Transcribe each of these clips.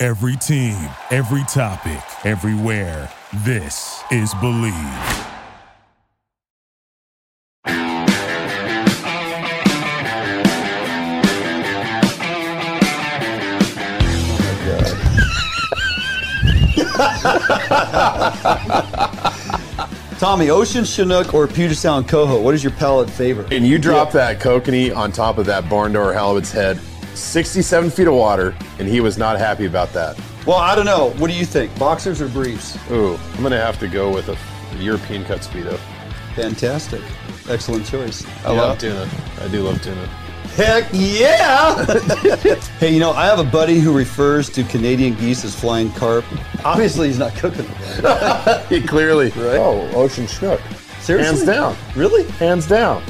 Every team, every topic, everywhere. This is Bleav. Tommy, Ocean Chinook or Puget Sound Coho? What is your palate favorite? And you drop that kokanee on top of that barn door halibut's head, 67 feet of water, and he was not happy about that. Well, I don't know. What do you think? Boxers or briefs? Ooh, I'm gonna have to go with a European cut speedo. Fantastic. Excellent choice. I love tuna. I do love tuna. Heck yeah! hey, you know, I have a buddy who refers to Canadian geese as flying carp. Obviously, he's not cooking them. He clearly. Right. Oh, ocean Chinook. Seriously? Hands down. Really? Hands down.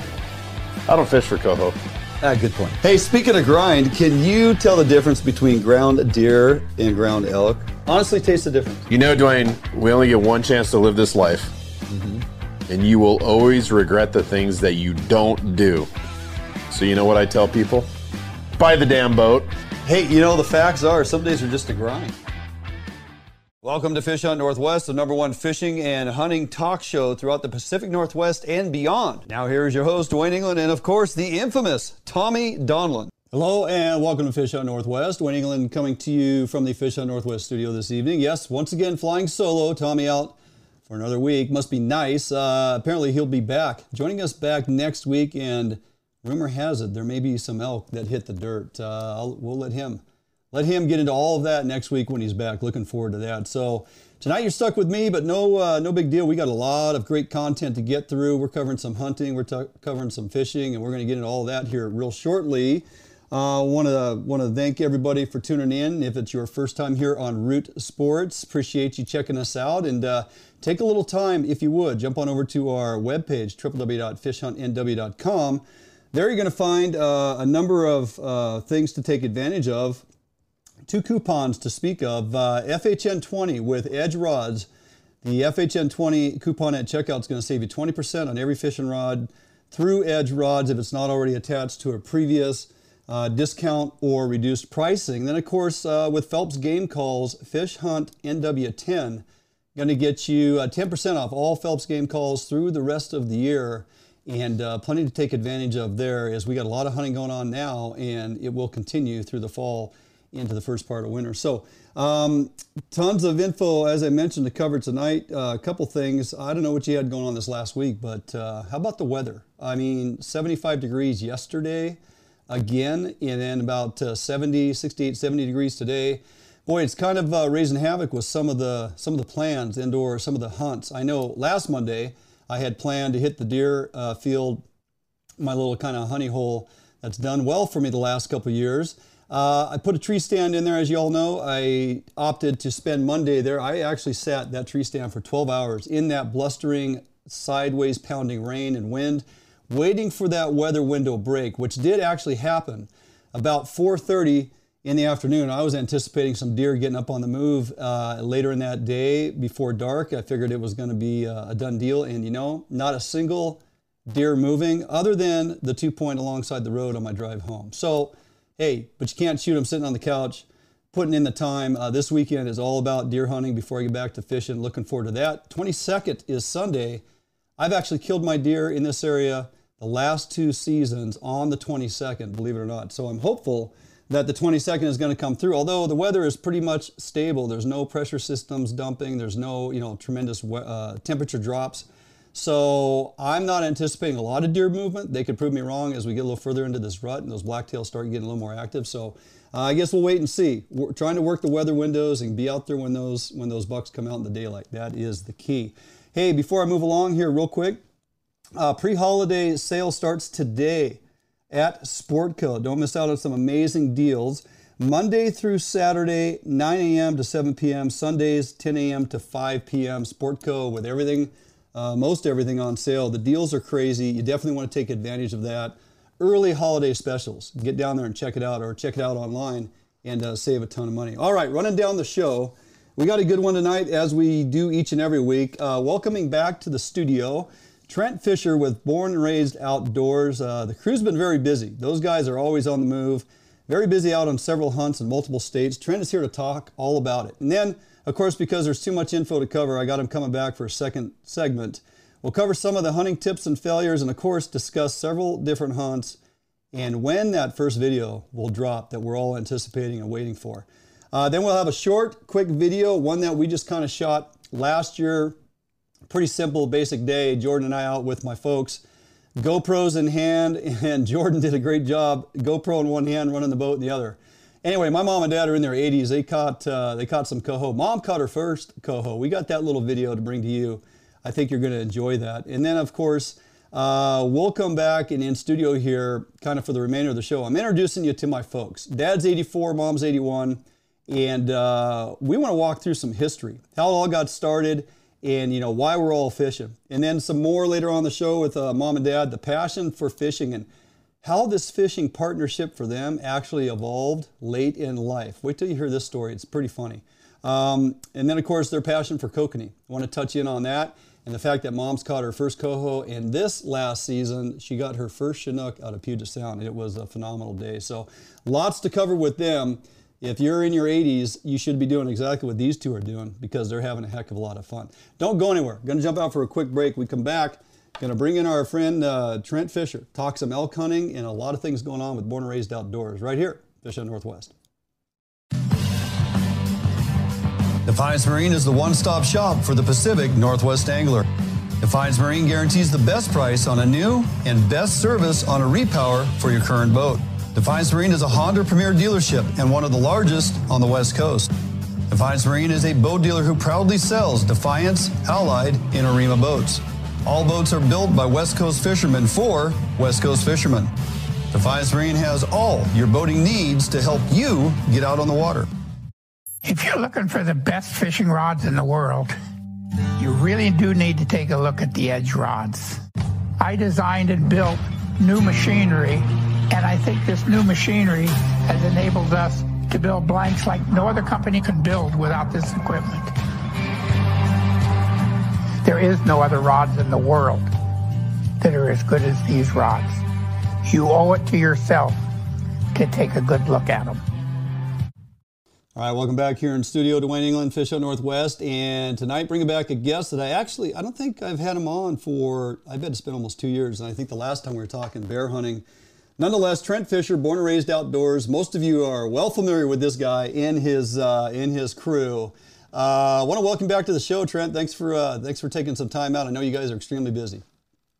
I don't fish for coho. Ah, good point. Hey, speaking of grind, can you tell the difference between ground deer and ground elk? Honestly, taste the difference. You know, Duane, we only get one chance to live this life, Mm-hmm. and you will always regret the things that you don't do. So you know what I tell people? Buy the damn boat. Hey, you know, the facts are some days are just a grind. Welcome to Fish Hunt Northwest, the number one fishing and hunting talk show throughout the Pacific Northwest and beyond. Now, here is your host, Duane England, and of course, the infamous Tommy Donlin. Hello, and welcome to Fish Hunt Northwest. Duane England coming to you from the Fish Hunt Northwest studio this evening. Yes, once again, flying solo. Tommy out for another week. Must be nice. Uh, apparently, he'll be back, joining us back next week, and rumor has it there may be some elk that hit the dirt. Uh, we'll let him let him get into all of that next week when he's back. Looking forward to that. So tonight you're stuck with me, but no uh, no big deal. We got a lot of great content to get through. We're covering some hunting, we're t- covering some fishing, and we're going to get into all that here real shortly. Uh, want to want to thank everybody for tuning in. If it's your first time here on Root Sports, appreciate you checking us out and uh, take a little time if you would jump on over to our webpage www.fishhuntnw.com. There you're going to find uh, a number of uh, things to take advantage of. Two coupons to speak of. Uh, FHN20 with Edge Rods. The FHN20 coupon at checkout is going to save you 20% on every fishing rod through Edge Rods if it's not already attached to a previous uh, discount or reduced pricing. Then, of course, uh, with Phelps Game Calls, Fish Hunt NW10, going to get you uh, 10% off all Phelps Game Calls through the rest of the year and uh, plenty to take advantage of there as we got a lot of hunting going on now and it will continue through the fall into the first part of winter. So um, tons of info, as I mentioned, to cover tonight. Uh, a couple things. I don't know what you had going on this last week, but uh, how about the weather? I mean, 75 degrees yesterday again, and then about uh, 70, 68, 70 degrees today. Boy, it's kind of uh, raising havoc with some of the some of the plans indoor, some of the hunts. I know last Monday I had planned to hit the deer uh, field, my little kind of honey hole that's done well for me the last couple years. Uh, I put a tree stand in there, as you all know. I opted to spend Monday there. I actually sat that tree stand for 12 hours in that blustering, sideways pounding rain and wind, waiting for that weather window break, which did actually happen. About 4:30 in the afternoon, I was anticipating some deer getting up on the move uh, later in that day before dark. I figured it was going to be uh, a done deal, and you know, not a single deer moving other than the two point alongside the road on my drive home. So hey, but you can't shoot them sitting on the couch, putting in the time. Uh, this weekend is all about deer hunting before I get back to fishing. Looking forward to that. 22nd is Sunday. I've actually killed my deer in this area the last two seasons on the 22nd, believe it or not. So I'm hopeful that the 22nd is going to come through. Although the weather is pretty much stable, there's no pressure systems dumping, there's no you know tremendous uh, temperature drops. So I'm not anticipating a lot of deer movement. They could prove me wrong as we get a little further into this rut and those blacktails start getting a little more active. So uh, I guess we'll wait and see. We're trying to work the weather windows and be out there when those when those bucks come out in the daylight. That is the key. Hey, before I move along here, real quick, uh, pre-holiday sale starts today at Sportco. Don't miss out on some amazing deals. Monday through Saturday, 9 a.m. to 7 p.m. Sundays, 10 a.m. to 5 p.m. Sportco with everything, uh, most everything on sale. The deals are crazy. You definitely want to take advantage of that. Early holiday specials. Get down there and check it out, or check it out online and uh, save a ton of money. All right, running down the show. We got a good one tonight, as we do each and every week. Uh, welcoming back to the studio, Trent Fisher with Born and Raised Outdoors. Uh, the crew's been very busy. Those guys are always on the move. Very busy out on several hunts in multiple states. Trent is here to talk all about it. And then, of course, because there's too much info to cover, I got him coming back for a second segment. We'll cover some of the hunting tips and failures, and of course, discuss several different hunts and when that first video will drop that we're all anticipating and waiting for. Uh, then we'll have a short, quick video, one that we just kind of shot last year. Pretty simple, basic day. Jordan and I out with my folks GoPros in hand, and Jordan did a great job. GoPro in one hand, running the boat in the other. Anyway, my mom and dad are in their 80s. They caught uh, they caught some coho. Mom caught her first coho. We got that little video to bring to you. I think you're going to enjoy that. And then, of course, uh, we'll come back and in studio here, kind of for the remainder of the show. I'm introducing you to my folks. Dad's 84, mom's 81, and uh, we want to walk through some history, how it all got started, and you know why we're all fishing. And then some more later on the show with uh, mom and dad, the passion for fishing and how this fishing partnership for them actually evolved late in life. Wait till you hear this story; it's pretty funny. Um, and then of course their passion for kokanee. I want to touch in on that and the fact that mom's caught her first coho and this last season she got her first chinook out of Puget Sound. It was a phenomenal day. So lots to cover with them if you're in your 80s, you should be doing exactly what these two are doing because they're having a heck of a lot of fun. Don't go anywhere. Going to jump out for a quick break. We come back. Going to bring in our friend uh, Trent Fisher, talk some elk hunting and a lot of things going on with Born and Raised Outdoors right here, Fish Northwest. Defiance Marine is the one stop shop for the Pacific Northwest angler. Defiance Marine guarantees the best price on a new and best service on a repower for your current boat. Defiance Marine is a Honda Premier dealership and one of the largest on the West Coast. Defiance Marine is a boat dealer who proudly sells Defiance, Allied, and Arima boats. All boats are built by West Coast fishermen for West Coast fishermen. Defiance Marine has all your boating needs to help you get out on the water. If you're looking for the best fishing rods in the world, you really do need to take a look at the Edge rods. I designed and built new machinery and I think this new machinery has enabled us to build blanks like no other company can build without this equipment. There is no other rods in the world that are as good as these rods. You owe it to yourself to take a good look at them. All right, welcome back here in studio, Duane England, Fish Hunt Northwest, and tonight bringing back a guest that I actually I don't think I've had him on for I bet it's been almost two years, and I think the last time we were talking bear hunting Nonetheless, Trent Fisher, born and raised outdoors. Most of you are well familiar with this guy and his uh, in his crew. Uh, I want to welcome back to the show, Trent. Thanks for uh, thanks for taking some time out. I know you guys are extremely busy.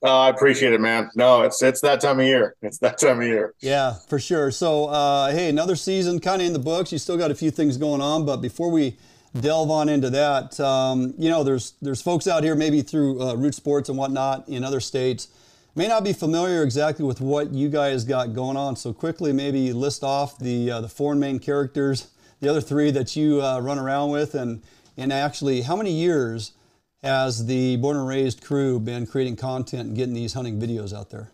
Oh, I appreciate it, man. No, it's it's that time of year. It's that time of year. Yeah, for sure. So, uh, hey, another season kind of in the books. You still got a few things going on, but before we delve on into that, um, you know, there's there's folks out here maybe through uh, Root Sports and whatnot in other states may not be familiar exactly with what you guys got going on. So quickly, maybe list off the uh, the four main characters, the other three that you uh, run around with, and and actually, how many years has the Born and Raised crew been creating content and getting these hunting videos out there?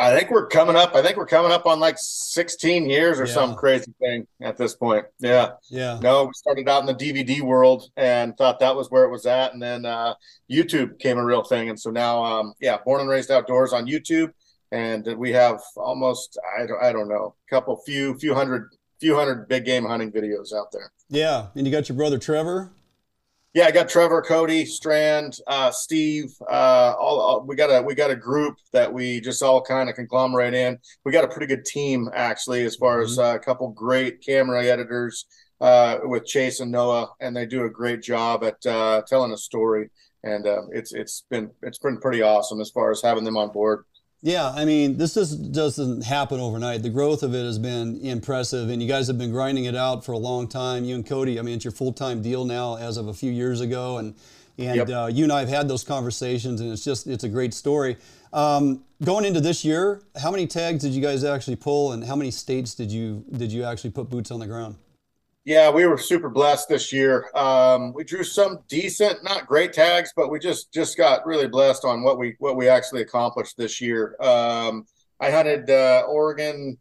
I think we're coming up. I think we're coming up on like 16 years or yeah. some crazy thing at this point. Yeah. Yeah. No, we started out in the DVD world and thought that was where it was at. And then uh, YouTube came a real thing. And so now, um, yeah, born and raised outdoors on YouTube. And we have almost, I don't, I don't know, a couple, few, few hundred, few hundred big game hunting videos out there. Yeah. And you got your brother Trevor yeah, I got Trevor, Cody, Strand, uh, Steve. Uh, all, all, we got a we got a group that we just all kind of conglomerate in. We got a pretty good team actually, as far mm-hmm. as uh, a couple great camera editors uh, with Chase and Noah, and they do a great job at uh, telling a story. And uh, it's it's been it's been pretty awesome as far as having them on board. Yeah, I mean, this just doesn't happen overnight. The growth of it has been impressive, and you guys have been grinding it out for a long time. You and Cody, I mean, it's your full time deal now as of a few years ago, and and yep. uh, you and I have had those conversations, and it's just it's a great story. Um, going into this year, how many tags did you guys actually pull, and how many states did you did you actually put boots on the ground? Yeah, we were super blessed this year. Um, we drew some decent, not great tags, but we just just got really blessed on what we what we actually accomplished this year. Um, I hunted uh, Oregon,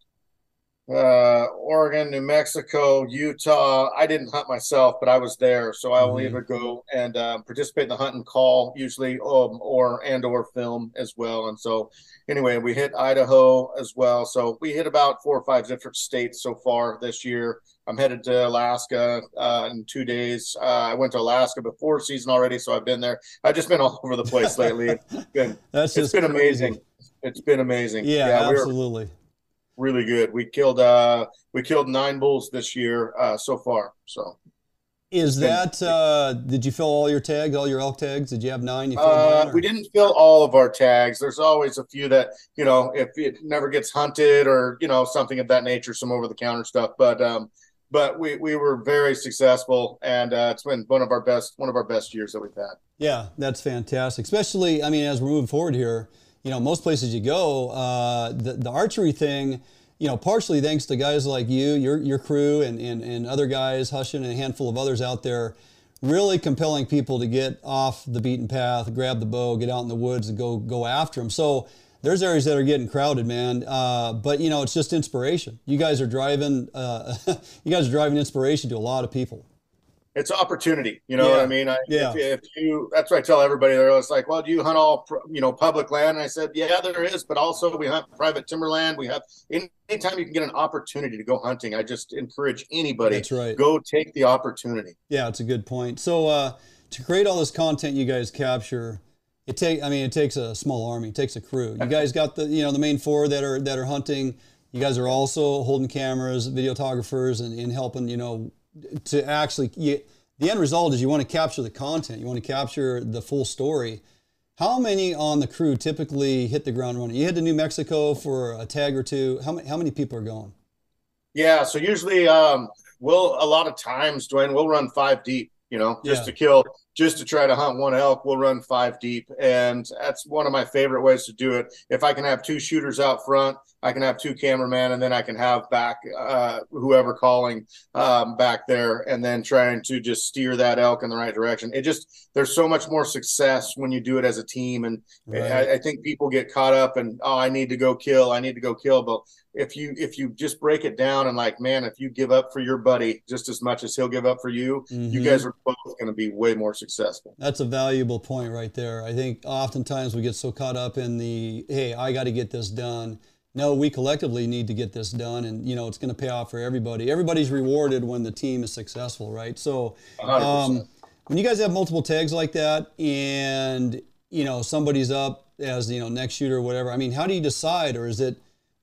uh, Oregon, New Mexico, Utah. I didn't hunt myself, but I was there, so I will mm-hmm. either go and uh, participate in the hunt and call, usually, um, or and or film as well. And so, anyway, we hit Idaho as well. So we hit about four or five different states so far this year. I'm headed to Alaska uh, in two days. Uh, I went to Alaska before season already, so I've been there. I've just been all over the place lately. It's been, That's it's been amazing. It's been amazing. Yeah, yeah absolutely really good. We killed uh we killed nine bulls this year uh so far. So is that uh did you fill all your tags, all your elk tags? Did you have nine? You uh, we didn't fill all of our tags. There's always a few that, you know, if it never gets hunted or, you know, something of that nature, some over the counter stuff. But um but we, we were very successful and uh, it's been one of our best one of our best years that we've had. Yeah, that's fantastic. Especially I mean as we're moving forward here, you know, most places you go, uh, the, the archery thing, you know, partially thanks to guys like you, your, your crew, and, and, and other guys, Hushin and a handful of others out there, really compelling people to get off the beaten path, grab the bow, get out in the woods, and go go after them. So there's areas that are getting crowded, man. Uh, but you know, it's just inspiration. You guys are driving. Uh, you guys are driving inspiration to a lot of people it's opportunity. You know yeah. what I mean? I, yeah. If, if, you, that's what I tell everybody. They're always like, "Well, do you hunt all, you know, public land?" And I said, "Yeah, there is, but also we hunt private timberland. We have anytime you can get an opportunity to go hunting. I just encourage anybody. That's right. Go take the opportunity. Yeah, it's a good point. So uh, to create all this content you guys capture, it take. I mean, it takes a small army. It takes a crew. You guys got the, you know, the main four that are that are hunting. You guys are also holding cameras, videographers, and, and helping, you know, to actually you, the end result is you want to capture the content you want to capture the full story. How many on the crew typically hit the ground running? You head to new mexico for a tag or two how many, how many people are going? Yeah so usually um, we'll a lot of times duane we'll run five deep you know just yeah. to kill just to try to hunt one elk we'll run five deep. And that's one of my favorite ways to do it. If i can have two shooters out front I can have two cameramen, and then I can have back uh, whoever calling um, back there, and then trying to just steer that elk in the right direction. It just there's so much more success when you do it as a team, and right. I, I, think people get caught up and oh, I need to go kill, I need to go kill. But if you if you just break it down and like, man, if you give up for your buddy just as much as he'll give up for you, mm-hmm. you guys are both going to be way more successful. That's a valuable point right there. I think oftentimes we get so caught up in the hey, I got to get this done no, we collectively need to get this done, and you know it's going to pay off for everybody. Everybody's rewarded when the team is successful, right? So, um, when you guys have multiple tags like that, and you know somebody's up as you know next shooter or whatever, I mean, how do you decide, or is it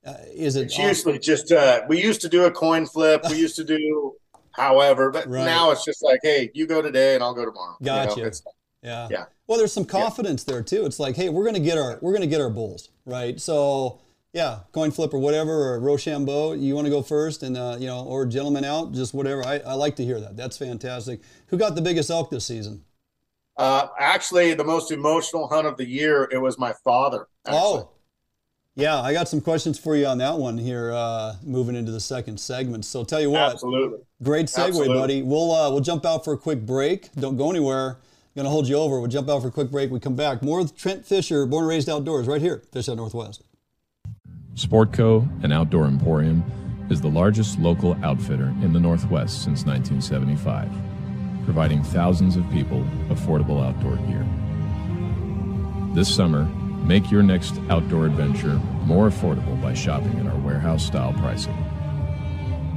uh, is it it's usually just uh, we used to do a coin flip, we used to do however, but right. now it's just like, hey, you go today and I'll go tomorrow. Gotcha. You know, yeah. Yeah. Well, there's some confidence yeah. there too. It's like, hey, we're gonna get our we're gonna get our bulls, right? So yeah, coin flip or whatever, or Rochambeau. You want to go first, and uh, you know, or gentleman out, just whatever. I, I like to hear that. That's fantastic. Who got the biggest elk this season? Uh, actually, the most emotional hunt of the year. It was my father. Actually. Oh, yeah. I got some questions for you on that one here. Uh, moving into the second segment. So tell you what. Absolutely. Great segue, Absolutely. buddy. We'll uh, we'll jump out for a quick break. Don't go anywhere. I'm gonna hold you over. We'll jump out for a quick break. We come back. More with Trent Fisher, born and raised outdoors, right here, Fish Hunt Northwest. Sportco, an outdoor emporium, is the largest local outfitter in the Northwest since 1975, providing thousands of people affordable outdoor gear. This summer, make your next outdoor adventure more affordable by shopping at our warehouse style pricing.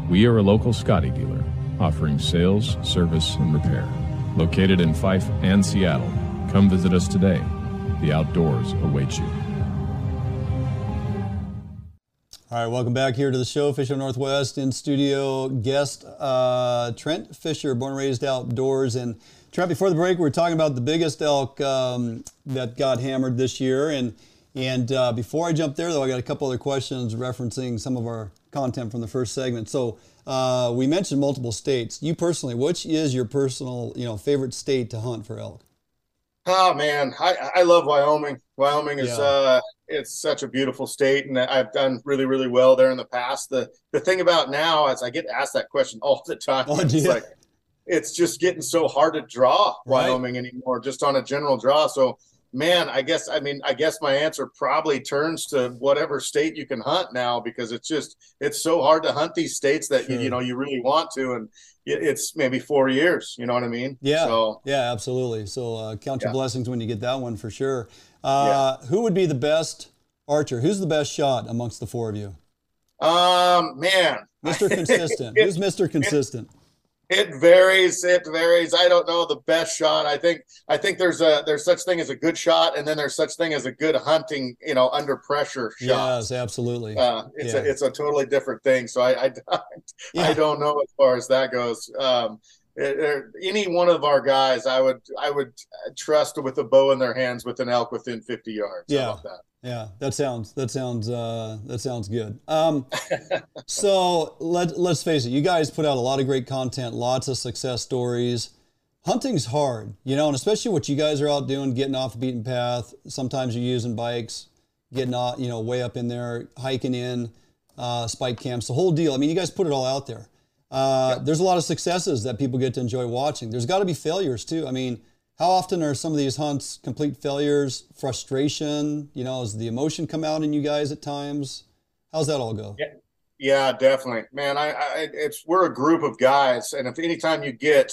We are a local Scotty dealer offering sales, service, and repair. Located in Fife and Seattle, come visit us today. The outdoors await you. All right, welcome back here to the show, Fish Hunt Northwest. In studio guest uh, Trent Fisher, born and raised outdoors. And Trent, before the break, we were talking about the biggest elk um, that got hammered this year, and And uh, before I jump there, though, I got a couple other questions referencing some of our content from the first segment. So uh, we mentioned multiple states. You personally, which is your personal, you know, favorite state to hunt for elk? Oh man, I, I love Wyoming. Wyoming is Yeah. uh it's such a beautiful state and I've done really, really well there in the past. The the thing about now is I get asked that question all the time. Oh, it's like it's just getting so hard to draw Right. Wyoming anymore, just on a general draw. So man, I guess I mean I guess my answer probably turns to whatever state you can hunt now because it's just it's so hard to hunt these states that you, Sure. you know you really want to and it's maybe four years, you know what I mean? Yeah. So Yeah, absolutely. So uh, count your Yeah. blessings when you get that one for sure. Uh, Who would be the best archer? Who's the best shot amongst the four of you? um man. Mr. Consistent. Who's Mr. Consistent? It varies. It varies. I don't know the best shot. I think I think there's a there's such thing as a good shot, and then there's such thing as a good hunting, you know, under pressure shot. Yes, absolutely. Uh, it's Yeah. a it's a totally different thing. So I I, Yeah. I don't know as far as that goes. Um, it- it- any one of our guys, I would I would trust with a bow in their hands with an elk within 50 yards. Yeah. Yeah, that sounds that sounds uh, that sounds good. Um, so let let's face it, you guys put out a lot of great content, lots of success stories. Hunting's hard, you know, and especially what you guys are out doing, getting off the beaten path. Sometimes you're using bikes, getting out, you know, way up in there, hiking in, uh, spike camps, the whole deal. I mean, you guys put it all out there. Uh, There's a lot of successes that people get to enjoy watching. There's got to be failures too. I mean, how often are some of these hunts complete failures, frustration? You know, does the emotion come out in you guys at times? How's that all go? Yeah. Yeah, definitely, man. I, I it's we're a group of guys, and if anytime you get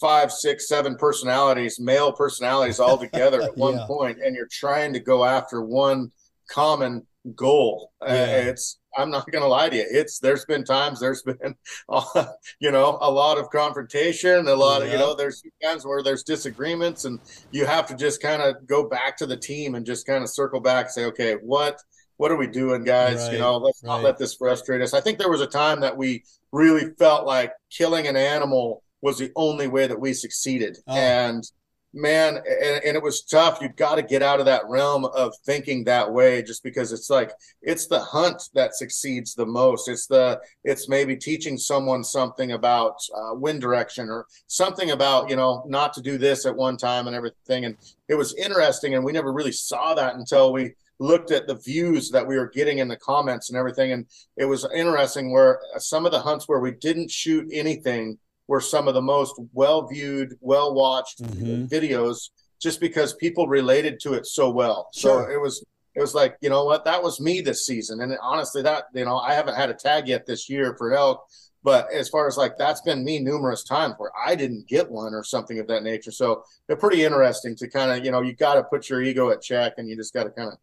five, six, seven personalities, male personalities all together at one Yeah. point, and you're trying to go after one common goal, uh, Yeah. it's I'm not going to lie to you. It's there's been times there's been, uh, you know, a lot of confrontation, a lot of you know, there's times where there's disagreements, and you have to just kind of go back to the team and just kind of circle back and say, okay, what what are we doing, guys? Right, you know, let's right. not let this frustrate us. I think there was a time that we really felt like killing an animal was the only way that we succeeded. Oh. And man, and, and it was tough. You've got to get out of that realm of thinking that way just because it's like it's the hunt that succeeds the most. It's the it's maybe teaching someone something about uh, wind direction or something about, you know, not to do this at one time and everything. And it was interesting and we never really saw that until we looked at the views that we were getting in the comments and everything and it was interesting where some of the hunts where we didn't shoot anything were some of the most well viewed well watched Mhm. videos just because people related to it so well Sure. so it was it was like you know what that was me this season and honestly that you know i haven't had a tag yet this year for elk but as far as like that's been me numerous times where i didn't get one or something of that nature so they're pretty interesting to kind of you know you got to put your ego at check and you just got to kind of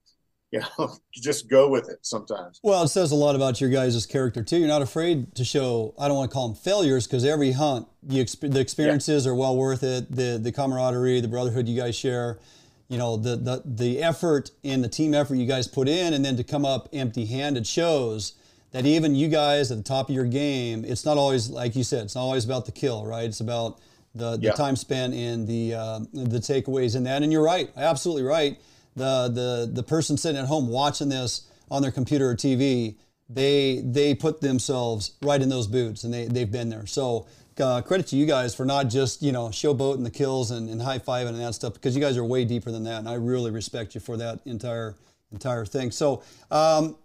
you know just go with it sometimes Well, it says a lot about your guys' character too. You're not afraid to show. I don't want to call them failures because every hunt, you exp- the experiences are well worth it. The the camaraderie, the brotherhood you guys share, you know, the the the effort and the team effort you guys put in, and then to come up empty-handed shows that even you guys at the top of your game, it's not always like you said. It's not always about the kill, right? It's about the the Yeah. time spent and the uh, the takeaways in that. And you're right, absolutely right. The the the person sitting at home watching this on their computer or TV, they they put themselves right in those boots and they they've been there. So uh, credit to you guys for not just you know showboating the kills and, and high fiving and that stuff because you guys are way deeper than that, and I really respect you for that entire entire thing. So, um,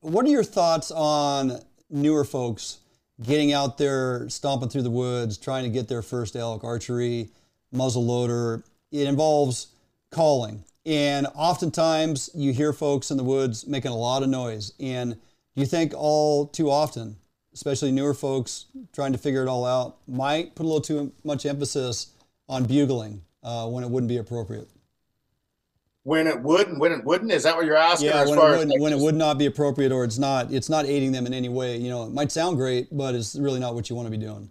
what are your thoughts on newer folks getting out there, stomping through the woods, trying to get their first elk archery, muzzle loader? It involves calling. And oftentimes you hear folks in the woods making a lot of noise. And you think all too often, especially newer folks trying to figure it all out, might put a little too much emphasis on bugling uh, when it wouldn't be appropriate? when it would and when it wouldn't is that what you're asking Yeah, as when, far it would, when it would not be appropriate or it's not it's not aiding them in any way. You know, it might sound great, but it's really not what you want to be doing.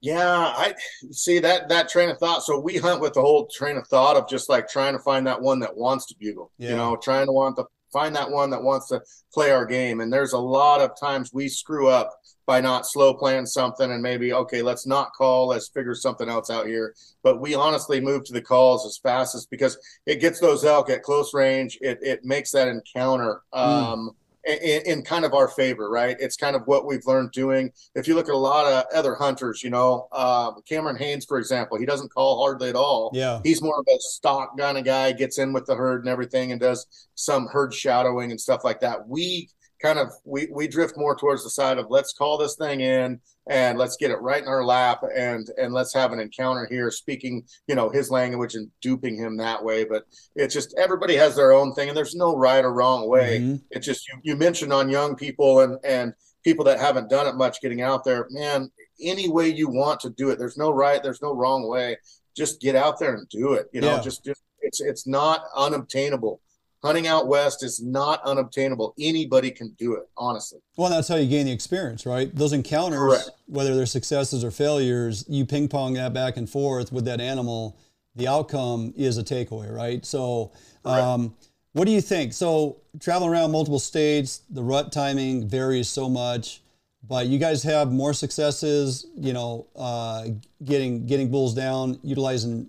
Yeah, I see that that train of thought. So we hunt with the whole train of thought of just like trying to find that one that wants to bugle. Yeah. You know, trying to want to find that one that wants to play our game. And there's a lot of times we screw up by not slow playing something and maybe okay let's not call let's figure something else out here but we honestly move to the calls as fast as because it gets those elk at close range it, it makes that encounter mm. um, in, in, kind of our favor, right? It's kind of what we've learned doing. If you look at a lot of other hunters, you know, uh, Cameron Hanes, for example, he doesn't call hardly at all. Yeah. He's more of a stock kind of guy, gets in with the herd and everything and does some herd shadowing and stuff like that. We kind of we we drift more towards the side of let's call this thing in and let's get it right in our lap and and let's have an encounter here speaking you know his language and duping him that way but it's just everybody has their own thing and there's no right or wrong way mm-hmm. it's just you, you mentioned on young people and and people that haven't done it much getting out there man any way you want to do it there's no right there's no wrong way just get out there and do it you know yeah. just just it's it's not unobtainable hunting out west is not unobtainable. Anybody can do it, honestly. Well, that's how you gain the experience, right? Those encounters, Correct. whether they're successes or failures, you ping pong that back and forth with that animal. The outcome is a takeaway, right? So, um, what do you think? So, traveling around multiple states, the rut timing varies so much, but you guys have more successes, you know, uh, getting getting bulls down, utilizing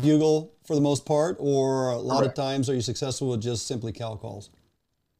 bugle for the most part, or a lot of times are you successful with just simply cow calls?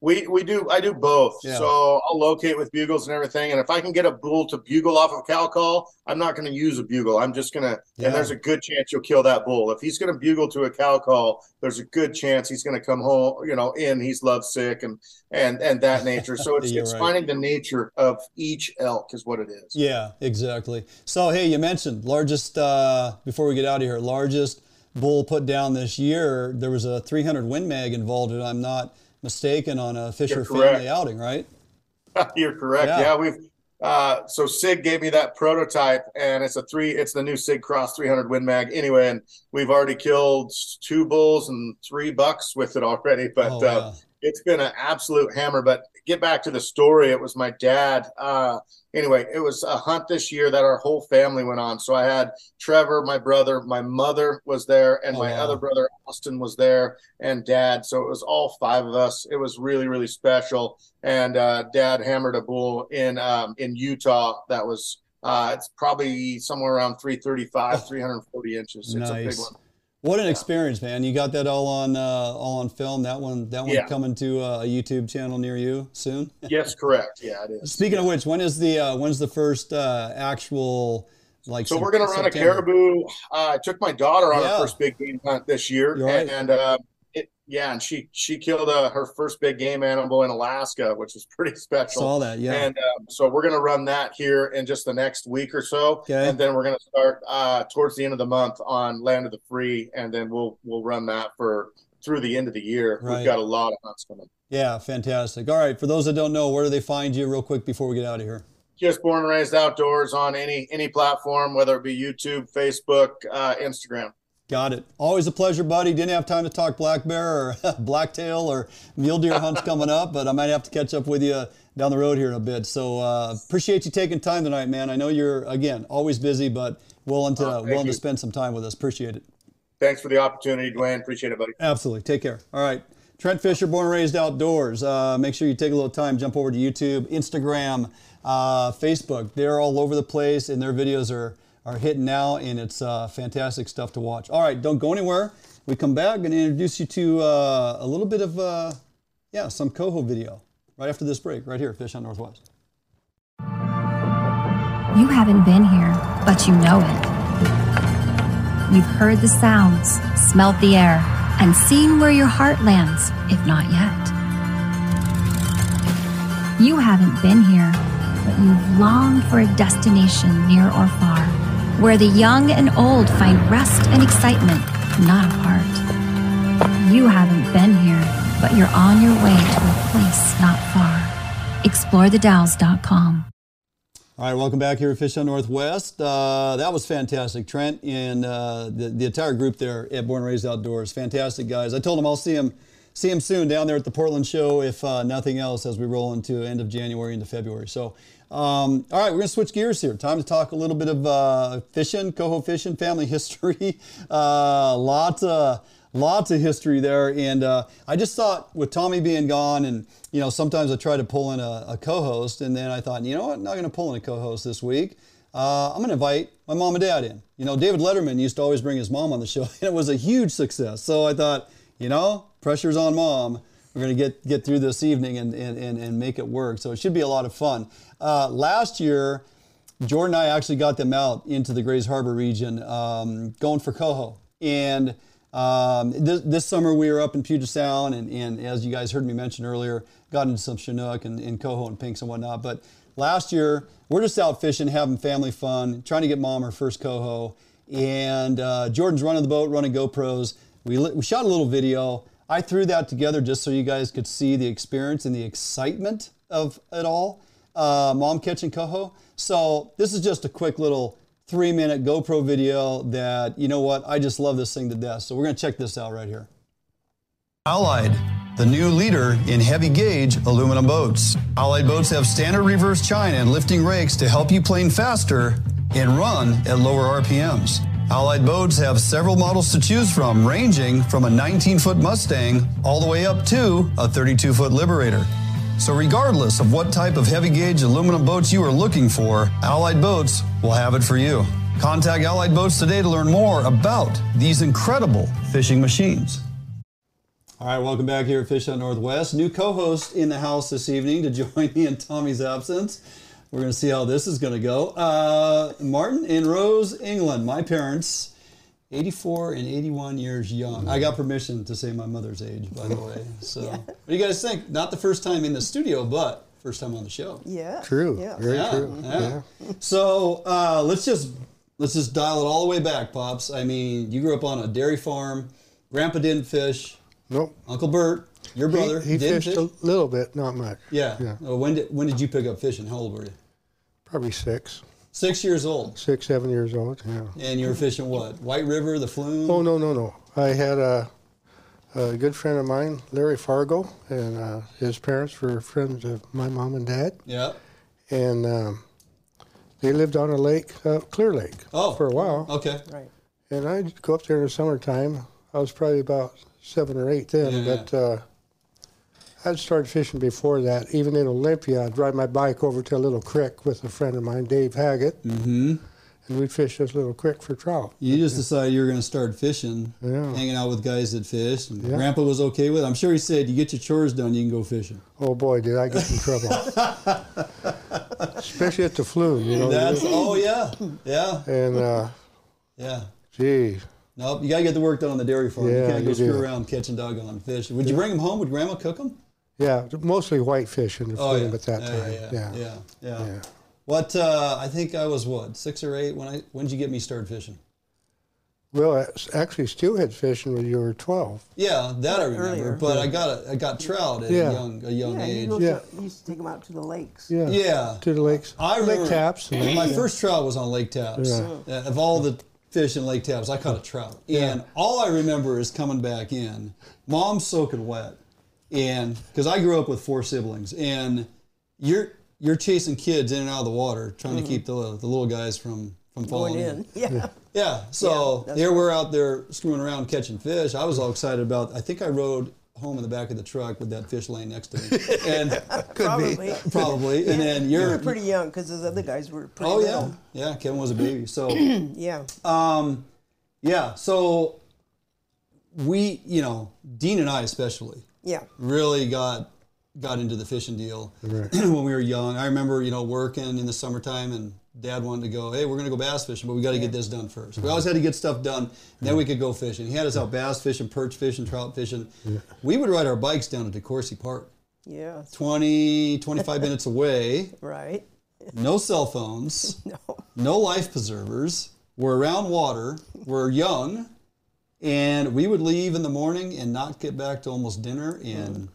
We we do I do both. Yeah. So I'll locate with bugles and everything, and if I can get a bull to bugle off of cow call, I'm not going to use a bugle. I'm just going to, yeah. and there's a good chance you'll kill that bull. If he's going to bugle to a cow call, there's a good chance he's going to come home, you know, in he's lovesick and and and that nature. So it's it's right. finding the nature of each elk is what it is. Yeah, exactly. So hey, you mentioned largest uh, before we get out of here, largest bull put down this year, there was a 300 Win Mag involved, and I'm not mistaken, on a Fisher family outing, right? You're correct. Yeah, yeah we've. Uh, so Sig gave me that prototype, and it's a three. It's the new Sig Cross 300 Win Mag. Anyway, and we've already killed two bulls and three bucks with it already. But oh, uh, it's been an absolute hammer. But get back to the story. It was my dad. Uh, anyway, it was a hunt this year that our whole family went on. So I had Trevor, my brother, my mother was there, and oh, my wow. other brother Austin was there, and Dad. So it was all five of us. It was really really special. And uh, Dad hammered a bull in um, in Utah that was. Uh, it's probably somewhere around 335, 340 inches. It's nice. a big one. What an experience, man! You got that all on uh, all on film. That one, that one yeah. coming to uh, a YouTube channel near you soon. yes, correct. Yeah, it is. Speaking yeah. of which, when is the uh, when's the first uh, actual like? So we're gonna run September? a caribou. Uh, I took my daughter on yeah. her first big game hunt this year, right. and uh, yeah, and she she killed uh, her first big game animal in Alaska, which was pretty special. Saw that, yeah. And um, so we're gonna run that here in just the next week or so, okay. and then we're gonna start uh, towards the end of the month on Land of the Free, and then we'll we'll run that for through the end of the year. Right. We've got a lot of hunts coming. Yeah, fantastic. All right, for those that don't know, where do they find you, real quick, before we get out of here? Just born and raised outdoors on any any platform, whether it be YouTube, Facebook, uh, Instagram. Got it. Always a pleasure, buddy. Didn't have time to talk black bear or blacktail or mule deer hunts coming up, but I might have to catch up with you down the road here in a bit. So uh, appreciate you taking time tonight, man. I know you're again always busy, but willing to oh, willing you. to spend some time with us. Appreciate it. Thanks for the opportunity, Duane. Appreciate it, buddy. Absolutely. Take care. All right. Trent Fisher, born and raised outdoors. Uh, make sure you take a little time, jump over to YouTube, Instagram, uh, Facebook. They're all over the place, and their videos are are hitting now, and it's uh, fantastic stuff to watch. All right, don't go anywhere. We come back and introduce you to uh, a little bit of, uh, yeah, some coho video right after this break, right here Fish on Northwest. You haven't been here, but you know it. You've heard the sounds, smelled the air, and seen where your heart lands, if not yet. You haven't been here, but you've longed for a destination near or far where the young and old find rest and excitement, not apart. You haven't been here, but you're on your way to a place not far. ExploreTheDalles.com. All right, welcome back here at Fish Hunt Northwest. Uh, that was fantastic. Trent and uh, the, the entire group there at Born and Raised Outdoors. Fantastic guys. I told them I'll see them see him soon down there at the Portland show, if uh, nothing else, as we roll into end of January into February. So um, all right, we're going to switch gears here. Time to talk a little bit of uh, fishing, coho fishing, family history. Uh, lots of lots of history there. And uh, I just thought with Tommy being gone, and you know, sometimes I try to pull in a, a co-host, and then I thought, you know what, I'm not going to pull in a co-host this week. Uh, I'm going to invite my mom and dad in. You know, David Letterman used to always bring his mom on the show, and it was a huge success. So I thought, you know, pressure's on mom. We're going to get get through this evening and, and, and, and make it work. So it should be a lot of fun. Uh, last year, Jordan and I actually got them out into the Grays Harbor region, um, going for coho. And um, this, this, summer we were up in Puget Sound, and, and, as you guys heard me mention earlier, got into some Chinook and, and coho and pinks and whatnot. But last year we're just out fishing, having family fun, trying to get mom her first coho. And uh, Jordan's running the boat, running GoPros. We, we shot a little video. I threw that together just so you guys could see the experience and the excitement of it all. Uh, mom catching coho. So this is just a quick little three minute GoPro video that, you know what, I just love this thing to death. So we're to check this out right here. Allied, the new leader in heavy gauge aluminum boats. Allied boats have standard reverse chine and lifting rakes to help you plane faster and run at lower RPMs. Allied boats have several models to choose from, ranging from a 19 foot Mustang all the way up to a 32 foot Liberator. So, regardless of what type of heavy gauge aluminum boats you are looking for, Allied Boats will have it for you. Contact Allied Boats today to learn more about these incredible fishing machines. All right, welcome back here at Fish Hunt Northwest. New co host in the house this evening to join me in Tommy's absence. We're going to see how this is going to go. Uh, Martin and Rose England, my parents 84 and 81 years young. I got permission to say my mother's age, by the way. So, yeah. what do you guys think? Not the first time in the studio, but first time on the show. Yeah. True. Yeah. Very yeah, true. Yeah. yeah. So uh, let's just let's just dial it all the way back, pops. I mean, you grew up on a dairy farm. Grandpa didn't fish. Nope. Uncle Bert, your brother, he, he did fished fish? a little bit, not much. Yeah. Yeah. Uh, when did when did you pick up fishing? How old were you? Probably six, Six years old. six, seven years old. Yeah. And you were fishing what? White River, the Flume. Oh no, no, no. I had a, a good friend of mine, Larry Fargo, and uh, his parents were friends of my mom and dad, Yeah. and um, they lived on a lake, uh, Clear Lake, Oh. for a while. Okay. Right. And I'd go up there in the summertime. I was probably about seven or eight then, Yeah. but uh, I'd started fishing before that. Even in Olympia, I'd ride my bike over to a little creek with a friend of mine, Dave Haggett, Mm-hmm. and we'd fish this little creek for trout. You just decided you were going to start fishing, Yeah. hanging out with guys that fish. And Yeah. Grandpa was okay with it. I'm sure he said, you get your chores done, you can go fishing. Oh boy, did I get in trouble. Especially at the flume, you know. That's, oh, yeah. Yeah. and uh, Yeah. gee, Nope, you got to get the work done on the dairy farm. you can't go screw do. around catching doggone fish. Would you bring them home? Would Grandma cook them? Yeah, mostly whitefish in the Oh, yeah. at that yeah, time. Yeah, Yeah, yeah, yeah. Yeah. What, uh, I think I was, what, six or eight when I, when did you get me started fishing? Well, it's actually, steelhead fishing when you were 12. Yeah, that I remember. Earlier. But I got a, I got trout at Yeah. a young a young Yeah, you, age. go Yeah. To, you used to take them out to the lakes. Yeah. Yeah. To the lakes. I remember Lake Tapps. and- My first trout was on Lake Tapps. Yeah. Uh, Of all the fish in Lake Tapps, I caught a trout. And all I remember is coming back in, mom's soaking wet, and because I grew up with four siblings, and you're you're chasing kids in and out of the water, trying to keep the the little guys from from falling Mm-hmm. Going in. Yeah. Yeah, so Yeah, that's here we're out there screwing around catching fish. I was all excited about. I think I rode home in the back of the truck with that fish laying next to me, and could Probably. probably, and then You you're were pretty young because those other guys were pretty Oh yeah, little. yeah. Kevin was a baby, so Yeah. um, yeah. So we, you know, Dean and I especially Yeah. really got got into the fishing deal Right. when we were young. I remember, you know, working in the summertime and dad wanted to go, hey, we're going to go bass fishing, but we got to get this done first. We always had to get stuff done, and then we could go fishing. He had us out bass fishing, perch fishing, trout fishing. We would ride our bikes down to DeCourcy Park, Yeah. 20, 25 minutes away, Right. no cell phones, No. no life preservers. We're around water. We're young, and we would leave in the morning and not get back to almost dinner, and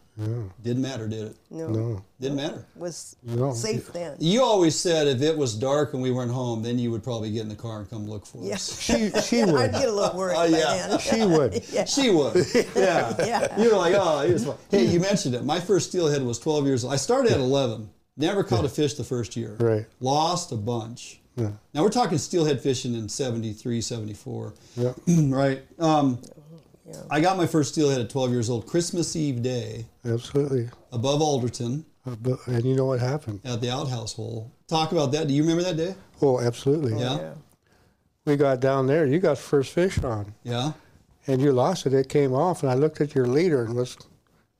didn't matter, did it? No. No. Didn't matter. Was No. safe then. You always said if it was dark and we weren't home, then you would probably get in the car and come look for Yeah. us. She, she would. I'd get a little worried Oh, by yeah. She would. yeah. She would. Yeah. Yeah. You were like, oh, he was. Hey, you mentioned it. My first steelhead was 12 years old. I started at 11. Never caught a fish the first year. Right. Lost a bunch. Yeah. Now we're talking steelhead fishing in 73, 74. Yeah. right? Um, I got my first steelhead at 12 years old, Christmas Eve day, Absolutely. above Alderton Uh, but, and you know what happened? at the outhouse hole. Talk about that. Do you remember that day? Oh, absolutely. Yeah. We got down there. You got first fish on, Yeah. and you lost it. It came off, and I looked at your leader and was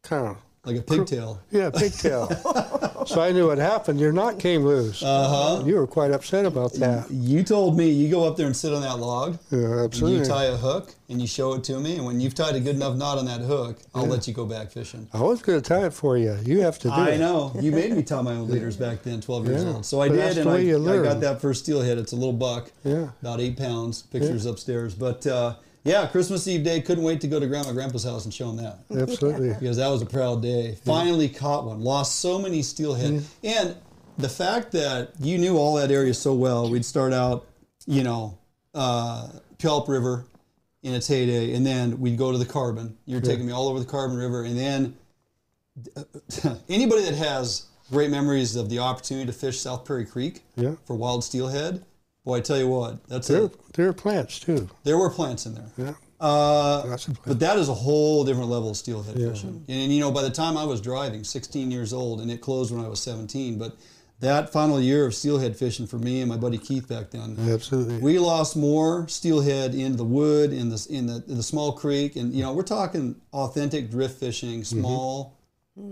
kind of Like a pigtail. yeah, pigtail. so I knew what happened. Your knot came loose. Uh huh. You were quite upset about that. You told me you go up there and sit on that log. Yeah, And you tie a hook and you show it to me, and when you've tied a good enough knot on that hook, I'll Yeah. let you go back fishing. I was going to tie it for you. You have to do I it. I know. You made me tie my own leaders back then, 12 years Yeah. old. So I But did, that's the and I, I got that first steelhead. It's a little buck, Yeah. about eight pounds. Pictures upstairs. But uh, yeah, Christmas Eve day, couldn't wait to go to Grandma Grandpa's house and show them that. Absolutely. because that was a proud day. Finally caught one. Lost so many steelhead, and the fact that you knew all that area so well. We'd start out, you know, uh, Kelp River in its heyday, and then we'd go to the Carbon. You're taking me all over the Carbon River, and then anybody that has great memories of the opportunity to fish South Prairie Creek Yeah. for wild steelhead, boy, I tell you what, that's There, it. there are plants too. There were plants in there. Yeah. Uh, Lots of but that is a whole different level of steelhead Yeah. fishing. And, you know, by the time I was driving, 16 years old, and it closed when I was 17, but that final year of steelhead fishing for me and my buddy Keith back then, Absolutely. we lost more steelhead in the wood, in the in the in the small creek, and you know, we're talking authentic drift fishing, small,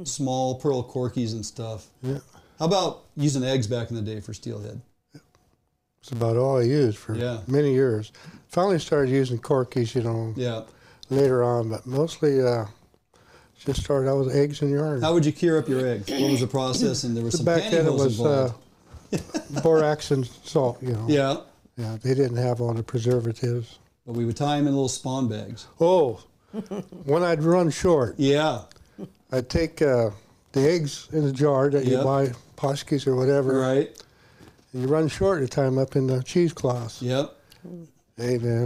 small pearl corkies and stuff. Yeah. How about using eggs back in the day for steelhead? It's about all I used for Yeah. many years. Finally started using corkies, you know, Yeah. later on, but mostly uh, just started out with eggs in the yard. How would you cure up your eggs? What was the process? And there was some Back then it was uh, borax and salt, you know. yeah. Yeah, they didn't have all the preservatives. But we would tie them in little spawn bags. Oh, when I'd run short, Yeah. I'd take uh, the eggs in the jar that Yep. you buy, Pautzke's or whatever, Right. You run short, tie them up in the cheesecloth. Yep. Hey, man,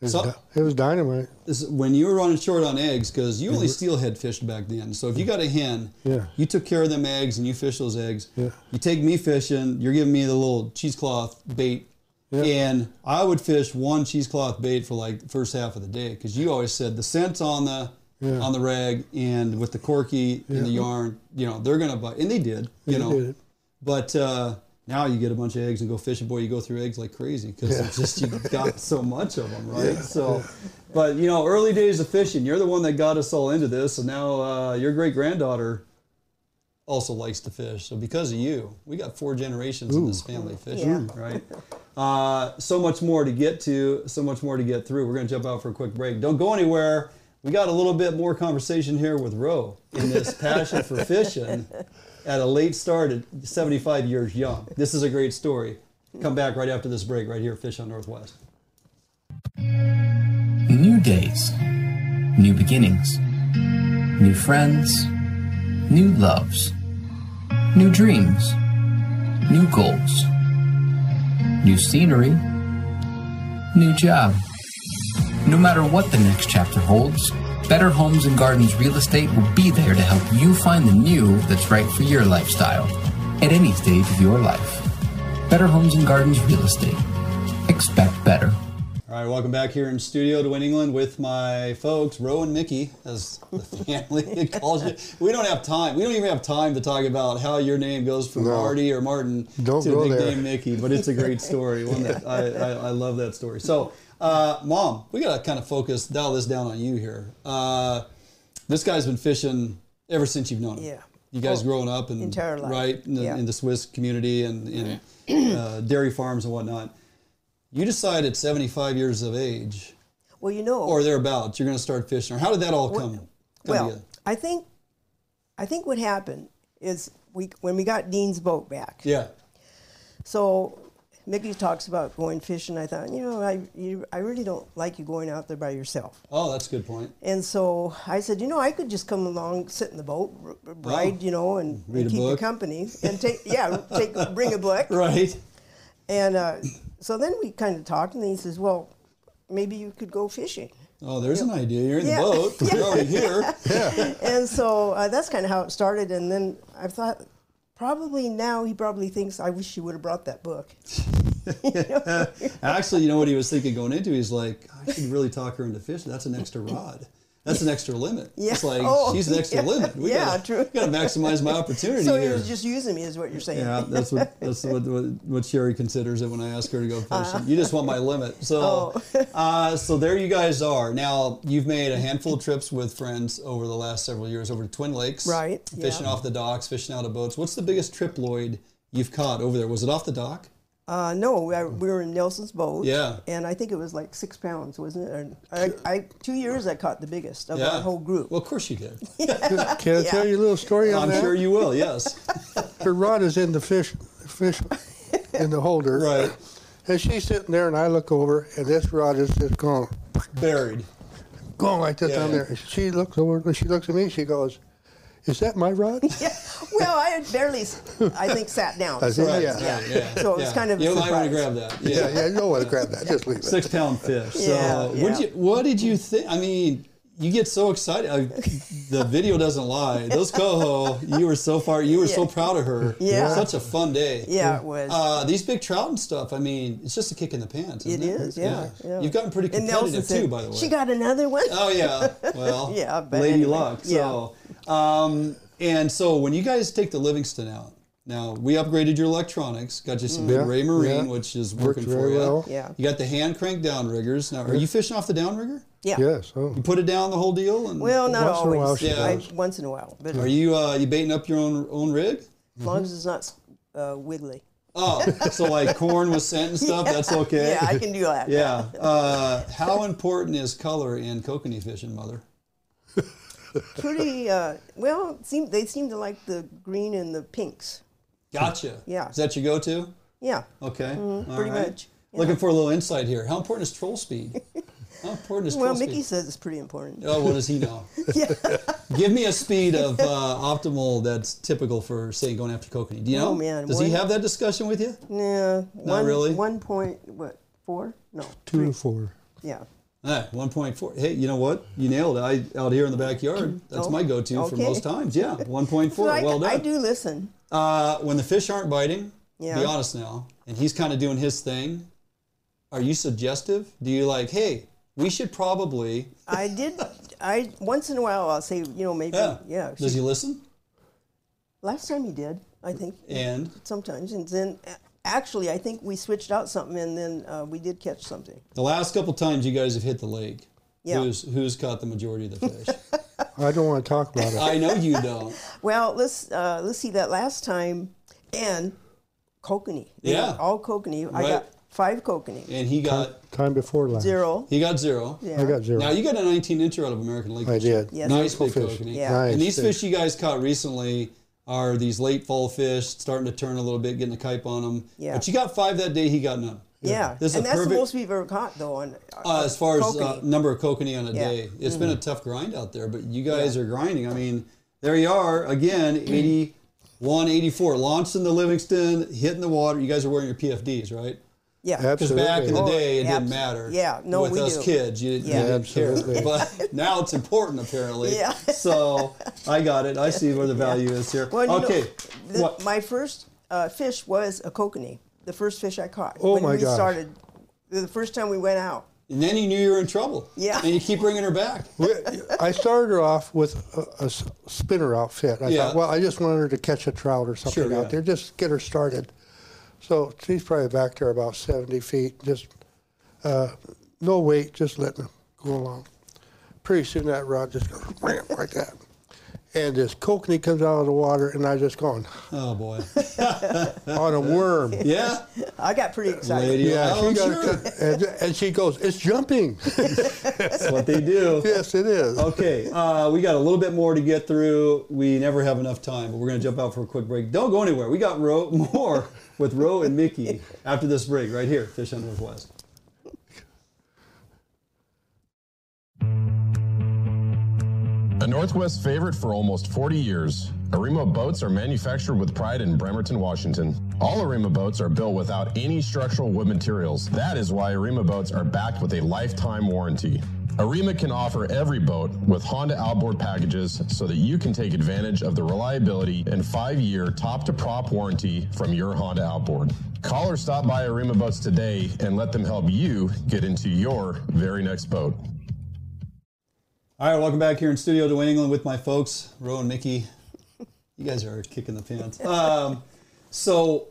it was, So- di- it was dynamite. This, when you were running short on eggs, because you only steelhead fished back then. So if you got a hen, Yeah. you took care of them eggs and you fish those eggs. Yeah. You take me fishing, you're giving me the little cheesecloth bait. Yeah. And I would fish one cheesecloth bait for like the first half of the day because you always said the scent's on the Yeah. on the rag and with the corky and the yarn, you know, they're gonna bite, and they did, you They know. did. But uh, now you get a bunch of eggs and go fishing. Boy, you go through eggs like crazy because it's just you got so much of them, right? So, but you know, early days of fishing. You're the one that got us all into this, and now uh, your great granddaughter also likes to fish. So because of you, we got four generations in this family fishing, right? Uh, so much more to get to, so much more to get through. We're going to jump out for a quick break. Don't go anywhere. We got a little bit more conversation here with Roe in this passion for fishing at a late start at 75 years young. This is a great story. Come back right after this break, right here, Fish Hunt Northwest. New days, new beginnings, new friends, new loves, new dreams, new goals, new scenery, new job. No matter what the next chapter holds, Better Homes and Gardens Real Estate will be there to help you find the new that's right for your lifestyle at any stage of your life. Better Homes and Gardens Real Estate. Expect better. All right, welcome back here in studio Duane England with my folks, Roe and Mickey, as the family calls you. We don't have time. We don't even have time to talk about how your name goes from No. Marty or Martin Don't to the big there. name Mickey, but it's a great story. One that I, I, I love that story. So, uh, Mom, we got to kind of focus, dial this down on you here. Uh, this guy's been fishing ever since you've known him. Yeah. You guys Oh, growing up and entire life. right in the, Yeah. in the Swiss community and in uh, dairy farms and whatnot. You decide at 75 years of age Well, you know, or thereabouts, you're going to start fishing. Or how did that all come, come well, together? I think, I think what happened is we when we got Dean's boat back. Yeah. So Mickey talks about going fishing. I thought, you know, I you, I really don't like you going out there by yourself. Oh, that's a good point. And so I said, you know, I could just come along, sit in the boat, r- r- ride, you know, and, and keep you company, and take, yeah, take, bring a book. Right. And uh, so then we kind of talked, and he says, well, maybe you could go fishing. Oh, there's an idea. You're in Yeah. the boat. You're already here. yeah. and so uh, that's kind of how it started. And then I thought, probably now he probably thinks, I wish you would have brought that book. Actually, you know what he was thinking going into? He's like, I should really talk her into fishing. That's an extra rod. That's an extra limit. Yeah. It's like Oh, she's an extra yeah. limit. We Yeah, gotta, true. Gotta maximize my opportunity So was just using me, is what you're saying. Yeah, that's what that's what, what what Sherry considers it when I ask her to go fishing. Uh. you just want my limit. So, Oh. uh, so there you guys are. Now you've made a handful of trips with friends over the last several years over to Twin Lakes, Right, Fishing yeah. off the docks, fishing out of boats. What's the biggest triploid you've caught over there? Was it off the dock? Uh, no, we, we were in Nelson's boat. Yeah. And I think it was like six pounds, wasn't it? And I, I two years I caught the biggest of our whole group. Well, of course you did. Can I tell you a little story on I'm that? sure you will. Yes. Her rod is in the fish, fish in the holder. Right. And she's sitting there, and I look over, and this rod is just going, Buried. going like this Yeah. down there. She looks over, and she looks at me, she goes, "Is that my rod?" yeah. well, I had barely, I think, sat down. I so said, that's- yeah. yeah. So it was Yeah. kind of a You might want to surprise. grab that. Yeah, yeah, you don't want to grab that. Just leave it. Six pound fish. So, Yeah, What, yeah. did you, what did you think? I mean, you get so excited. I, the video doesn't lie. Those coho, you were so far. You were so proud of her. Yeah. Such a fun day. Yeah, it was. Uh, these big trout and stuff. I mean, it's just a kick in the pants. It Isn't is, yeah, yeah. You've gotten pretty competitive said, too, by the way. She got another one. Oh yeah. Well, Yeah, lady anyway, luck. So, um, and so when you guys take the Livingston out, now we upgraded your electronics, got you some Yeah, good Raymarine, yeah. which is Works working for you. well. Yeah. You got the hand crank downriggers. Now, are you fishing off the downrigger? Yeah. Yes. Oh. You put it down the whole deal, and Well, not Once in a always. while she I, does. once in a while, but are you uh, you baiting up your own own rig? as long as it's not uh, wiggly. Oh, so like corn was sent and stuff. That's okay. Yeah, I can do that. Yeah. Uh, how important is color in kokanee fishing, mother? Pretty uh, well. Seem they seem to like the green and the pinks. Gotcha. Yeah. Is that your go-to? Yeah. Okay. Mhm, pretty right. much, Looking for a little insight here. How important is troll speed? How important is Well, troll Mickey speed? says it's pretty important. Oh, what does he know? yeah. Give me a speed of uh, optimal that's typical for, say, going after kokanee. Do you know? Oh, man, Does he have that discussion with you? Yeah. One, really? One point. What? Four? No. Two to four. Yeah. Ah, 1.4. Hey, you know what? You nailed it. I out here in the backyard. That's Oh, my go-to for most times. Yeah, 1.4. So I, well done. I do listen. Uh, when the fish aren't biting, be honest now, and he's kind of doing his thing, are you suggestive? Do you like, hey, we should probably? I did. I once in a while I'll say, you know, maybe. Yeah. Yeah. Does he listen? Last time he did, I think. And Sometimes, and then actually, I think we switched out something, and then uh, we did catch something. the last couple times you guys have hit the lake, Yeah. who's who's caught the majority of the fish? I don't want to talk about it. I know you don't. Well, let's uh, let's see that last time, and kokanee. They Yeah. all kokanee. I got five kokanee. And he got Time before last. Zero. he got zero. Yeah. I got zero. Now you got a 19 incher out of American Lake. I this did. Yes. Nice big fish. kokanee. Yeah. Nice And these fish. fish you guys caught recently are these late fall fish, starting to turn a little bit, getting a kype on them. Yeah. But you got five that day. He got none. Yeah, This is and that's perfect- the most we've ever caught, though. On Uh, as far as uh, number of kokanee on a Yeah. day, it's been a tough grind out there. But you guys are grinding. I mean, there you are again, 81, 84, launched in the Livingston, hitting the water. You guys are wearing your PFDs, right? yeah, Because back in the Oh, day, it abs- didn't matter. yeah, no, with we us do. kids, you, you Yeah. didn't care. Absolutely. But now it's important, apparently. Yeah. So I got it. I see where the value is here. Well, you okay. know, the, what? my first uh, fish was a kokanee. The first fish I caught. Oh, when my we gosh. started, the first time we went out. And then you knew you were in trouble. Yeah. And you keep bringing her back. I started her off with a spinner outfit. I Yeah. thought, well, I just wanted her to catch a trout or something Sure, out yeah. there, just get her started. So she's probably back there about 70 feet, just uh, no weight, just letting her go along. Pretty soon that rod just goes wham, like that. And this kokanee comes out of the water, and I just going Oh, boy. on a worm. Yeah. I got pretty excited. Lady, Yeah, oh, she got sure. it, and, and she goes, "It's jumping." That's what they do. yes, it is. Okay, uh, we got a little bit more to get through. We never have enough time, but we're going to jump out for a quick break. Don't go anywhere. We got Ro- more with Roe and Mickey after this break right here, Fish Hunt Northwest. A Northwest favorite for almost 40 years, Arima boats are manufactured with pride in Bremerton, Washington. All Arima boats are built without any structural wood materials. That is why Arima boats are backed with a lifetime warranty. Arima can offer every boat with Honda outboard packages so that you can take advantage of the reliability and five year top to prop warranty from your Honda outboard. Call or stop by Arima Boats today and let them help you get into your very next boat. All right, welcome back here in studio Duane England with my folks, Roe and Mickey. You guys are kicking the pants. Um, so,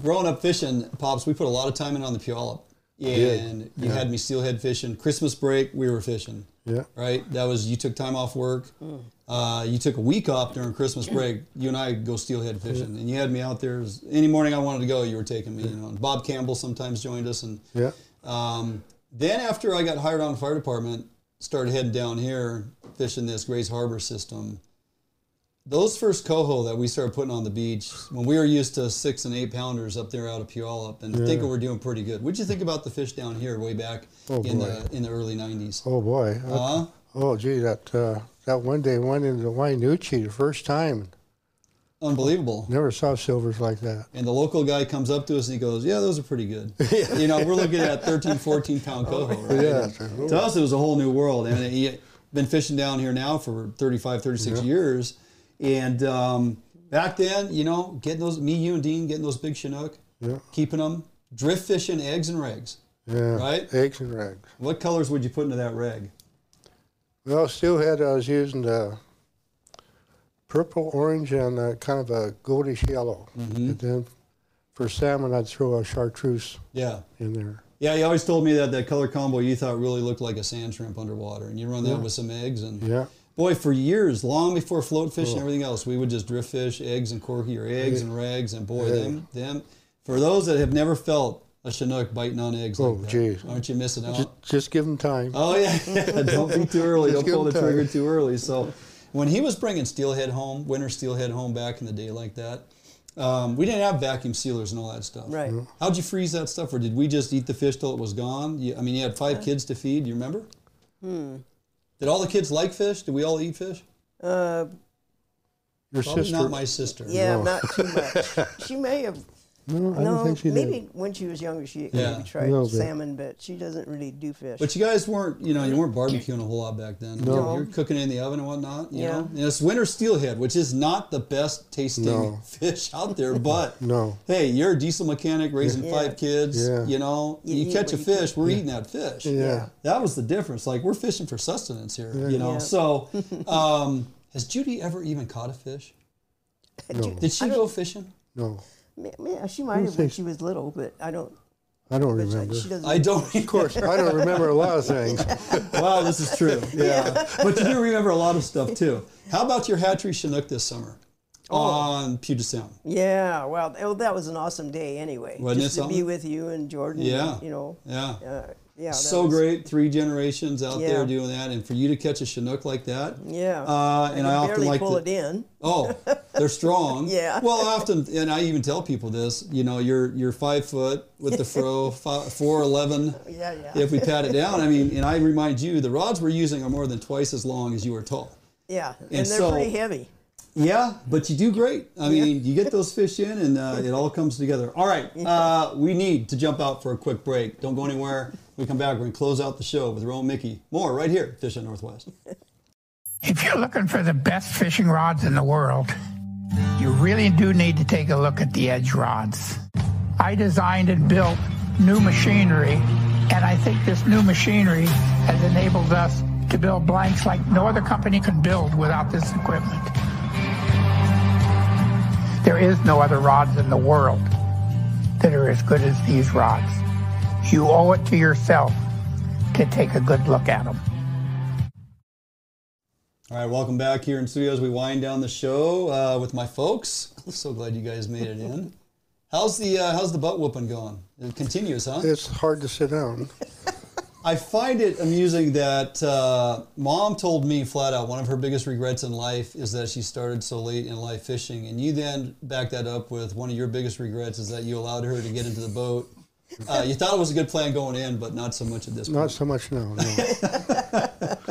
growing up fishing, pops, we put a lot of time in on the Puyallup, and you Yeah. had me steelhead fishing. Christmas break, we were fishing. Yeah. Right. That was you took time off work. Uh, you took a week off during Christmas break. You and I go steelhead fishing, and you had me out there. Any morning I wanted to go, you were taking me. You know, and Bob Campbell sometimes joined us, and Yeah. um, then after I got hired on the fire department, started heading down here fishing this Grays Harbor system. Those first coho that we started putting on the beach, when we were used to six and eight pounders up there out of Puyallup, and Yeah. thinking we're doing pretty good. What'd you think about the fish down here way back Oh, in boy. the in the early '90s? Oh boy. Uh-huh. Oh gee, that uh, that one day went into Wynoochee the first time. Unbelievable. Never saw silvers like that. And the local guy comes up to us and he goes, "Yeah, those are pretty good." You know, we're looking at 13, 14 pound coho, right? Yeah. And To us, it was a whole new world. And he been fishing down here now for 35, 36 Yeah. years. And um, back then, you know, getting those, me, you, and Dean getting those big Chinook, Yeah. keeping them, drift fishing eggs and regs. Yeah. Right? Eggs and rags. What colors would you put into that reg? Well, steelhead, I was using the purple, orange, and uh, kind of a goldish yellow. Mhm. And then for salmon, I'd throw a chartreuse Yeah. in there. Yeah, you always told me that that color combo you thought really looked like a sand shrimp underwater. And you run that Yeah. with some eggs and Yeah. Boy, for years, long before float fish and everything else, we would just drift fish, eggs and corky, or eggs Yeah. and rags, and boy, Yeah. them, them. For those that have never felt a Chinook biting on eggs Oh, like that, geez. aren't you missing out? Just, just give them time. oh yeah, yeah. don't be too early. Just don't pull the 'em trigger too early. So, when he was bringing steelhead home, winter steelhead home back in the day like that, um, we didn't have vacuum sealers and all that stuff. Right. Mhm. How'd you freeze that stuff, or did we just eat the fish till it was gone? You, I mean, you had Uh, five kids to feed. You remember? Hmm. Did all the kids like fish? Did we all eat fish? Uh, Your Probably sister. not my sister. yeah, No. not too much. she may have. No, I no, don't think she maybe did. when she was younger, she Yeah. maybe tried Little salmon, but she doesn't really do fish. But you guys weren't, you know, you weren't barbecuing a whole lot back then. No. You're, you're cooking in the oven and whatnot. You Yeah. know, and it's winter steelhead, which is not the best tasting No. fish out there. But No. hey, you're a diesel mechanic raising Yeah. five kids. Yeah. You know, You you, eat catch a what you fish, we're eating that fish. Yeah. That was the difference. Like we're fishing for sustenance here. You know, Yeah. so um, has Judy ever even caught a fish? No. Did she go fishing? No. Ma- yeah, she might have when she was little, but I don't. I don't but she- remember. She doesn't. I don't. Of course, I don't remember a lot of things. wow, this is true. Yeah. But you do remember a lot of stuff too. How about your hatchery Chinook this summer Oh. on Puget Sound? Yeah, well, oh, that was an awesome day anyway. Wasn't just it to be with you and Jordan. Yeah. and, you know. Yeah. Uh, yeah. so was- great. Three generations out Yeah. there doing that. And for you to catch a Chinook like that. Yeah. Uh, and I often like pull to, it in. Oh, they're strong. Yeah. Well, often, and I even tell people this. You know, you're you're five foot with the fro, five, four eleven. Yeah, yeah. If we pat it down, I mean, and I remind you, the rods we're using are more than twice as long as you are tall. Yeah, and, And they're so- pretty heavy. Yeah, but you do great. I mean, you get those fish in, and uh, it all comes together. All right, uh, we need to jump out for a quick break. Don't go anywhere. We come back. We're going to close out the show with Ron Mickey. More right here, at Fish Hunt Northwest. If you're looking for the best fishing rods in the world, you really do need to take a look at the Edge rods. I designed and built new machinery, and I think this new machinery has enabled us to build blanks like no other company could build without this equipment. There is no other rods in the world that are as good as these rods. You owe it to yourself to take a good look at them. All right, welcome back here in studio as we wind down the show uh, with my folks. I'm so glad you guys made it in. How's the uh, how's the butt whooping going? It continues, huh? It's hard to sit down. I find it amusing that uh, mom told me flat out one of her biggest regrets in life is that she started so late in life fishing, and you then back that up with one of your biggest regrets is that you allowed her to get into the boat. Uh, you thought it was a good plan going in, but not so much at this point. Not so much now. No.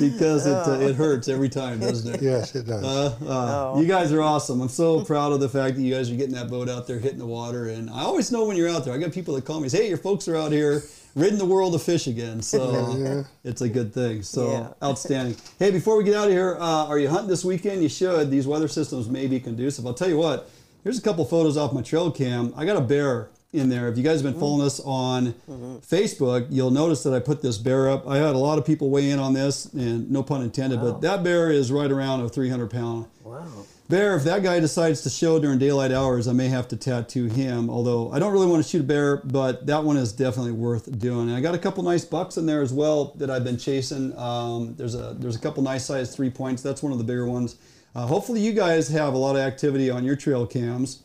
because it uh, it hurts every time, doesn't it? yes, it does. Uh, uh, You guys are awesome. I'm so proud of the fact that you guys are getting that boat out there, hitting the water. And I always know when you're out there. I got people that call me, say, "Hey, your folks are out here. ridden the world of fish again. So Yeah. it's a good thing. So Yeah. outstanding. Hey, before we get out of here, uh, are you hunting this weekend? You should. These weather systems may be conducive. I'll tell you what. Here's a couple photos off my trail cam. I got a bear in there. If you guys have been following us on Facebook, you'll notice that I put this bear up. I had a lot of people weigh in on this, and no pun intended, but that bear is right around a 300 pound Wow. bear. If that guy decides to show during daylight hours, I may have to tattoo him. Although I don't really want to shoot a bear, but that one is definitely worth doing. And I got a couple nice bucks in there as well that I've been chasing. Um, there's a there's a couple nice sized three points. That's one of the bigger ones. Uh, hopefully, you guys have a lot of activity on your trail cams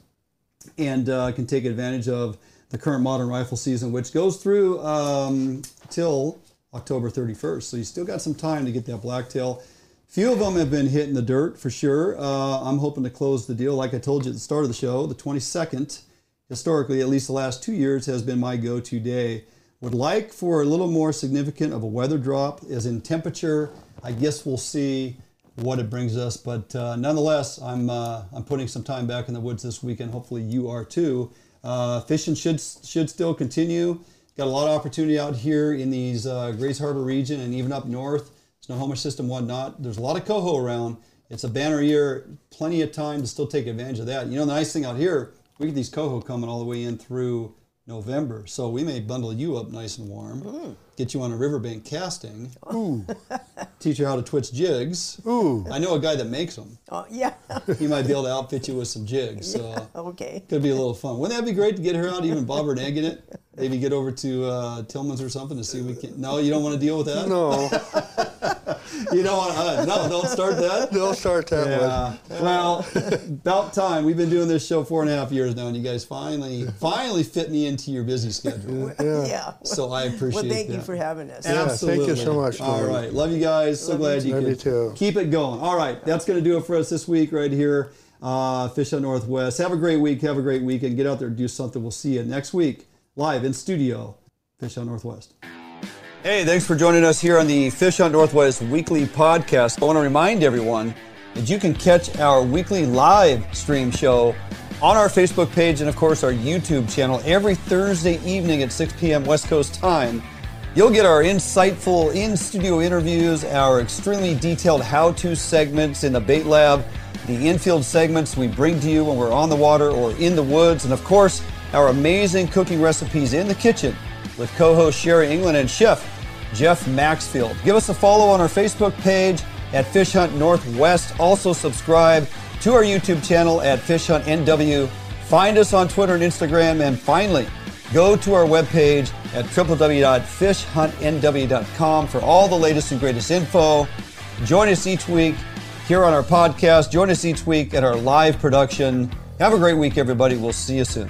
and uh, can take advantage of the current modern rifle season, which goes through um, till October 31st. So you still got some time to get that blacktail. Few of them have been hitting the dirt for sure. Uh, I'm hoping to close the deal. Like I told you at the start of the show, the 22nd, historically, at least the last two years, has been my go to day. Would like for a little more significant of a weather drop, as in temperature. I guess we'll see what it brings us. But uh, nonetheless, I'm uh, I'm putting some time back in the woods this weekend. Hopefully, you are too. Uh, fishing should should still continue. Got a lot of opportunity out here in these uh, Grays Harbor region and even up north. Snohomish system, whatnot. There's a lot of coho around. It's a banner year. Plenty of time to still take advantage of that. You know, the nice thing out here, we get these coho coming all the way in through November. So we may bundle you up nice and warm, get you on a riverbank casting, teach you how to twitch jigs. Ooh. I know a guy that makes them. Oh, yeah. He might be able to outfit you with some jigs. So okay. could be a little fun. Wouldn't that be great to get her out, even bob egg in it? Maybe get over to uh, Tillman's or something to see if we can. No, you don't want to deal with that. No, You don't want. Uh, no, don't start that. don't start that one. Yeah. Well, about time. We've been doing this show four and a half years now, and you guys finally, finally fit me into your busy schedule. Yeah. Yeah. So I appreciate it. Well, thank you for having us. Yeah, Absolutely. thank you so much, All Lori. right. Love you guys. So glad you Love could you too. keep it going. All right. That's going to do it for us this week right here. Uh, Fish Hunt Northwest. Have a great week. Have a great weekend. Get out there and do something. We'll see you next week live in studio. Fish Hunt Northwest. Hey, thanks for joining us here on the Fish Hunt Northwest weekly podcast. I want to remind everyone that you can catch our weekly live stream show on our Facebook page and, of course, our YouTube channel every Thursday evening at 6 p.m. West Coast time. You'll get our insightful in studio interviews, our extremely detailed how to segments in the bait lab, the infield segments we bring to you when we're on the water or in the woods, and, of course, our amazing cooking recipes in the kitchen with co host Sherry England and chef Jeff Maxfield. Give us a follow on our Facebook page at Fish Hunt Northwest. Also, subscribe to our YouTube channel at Fish Hunt NW. Find us on Twitter and Instagram. And finally, go to our webpage at www.fishhuntnw.com for all the latest and greatest info. Join us each week here on our podcast. Join us each week at our live production. Have a great week, everybody. We'll see you soon.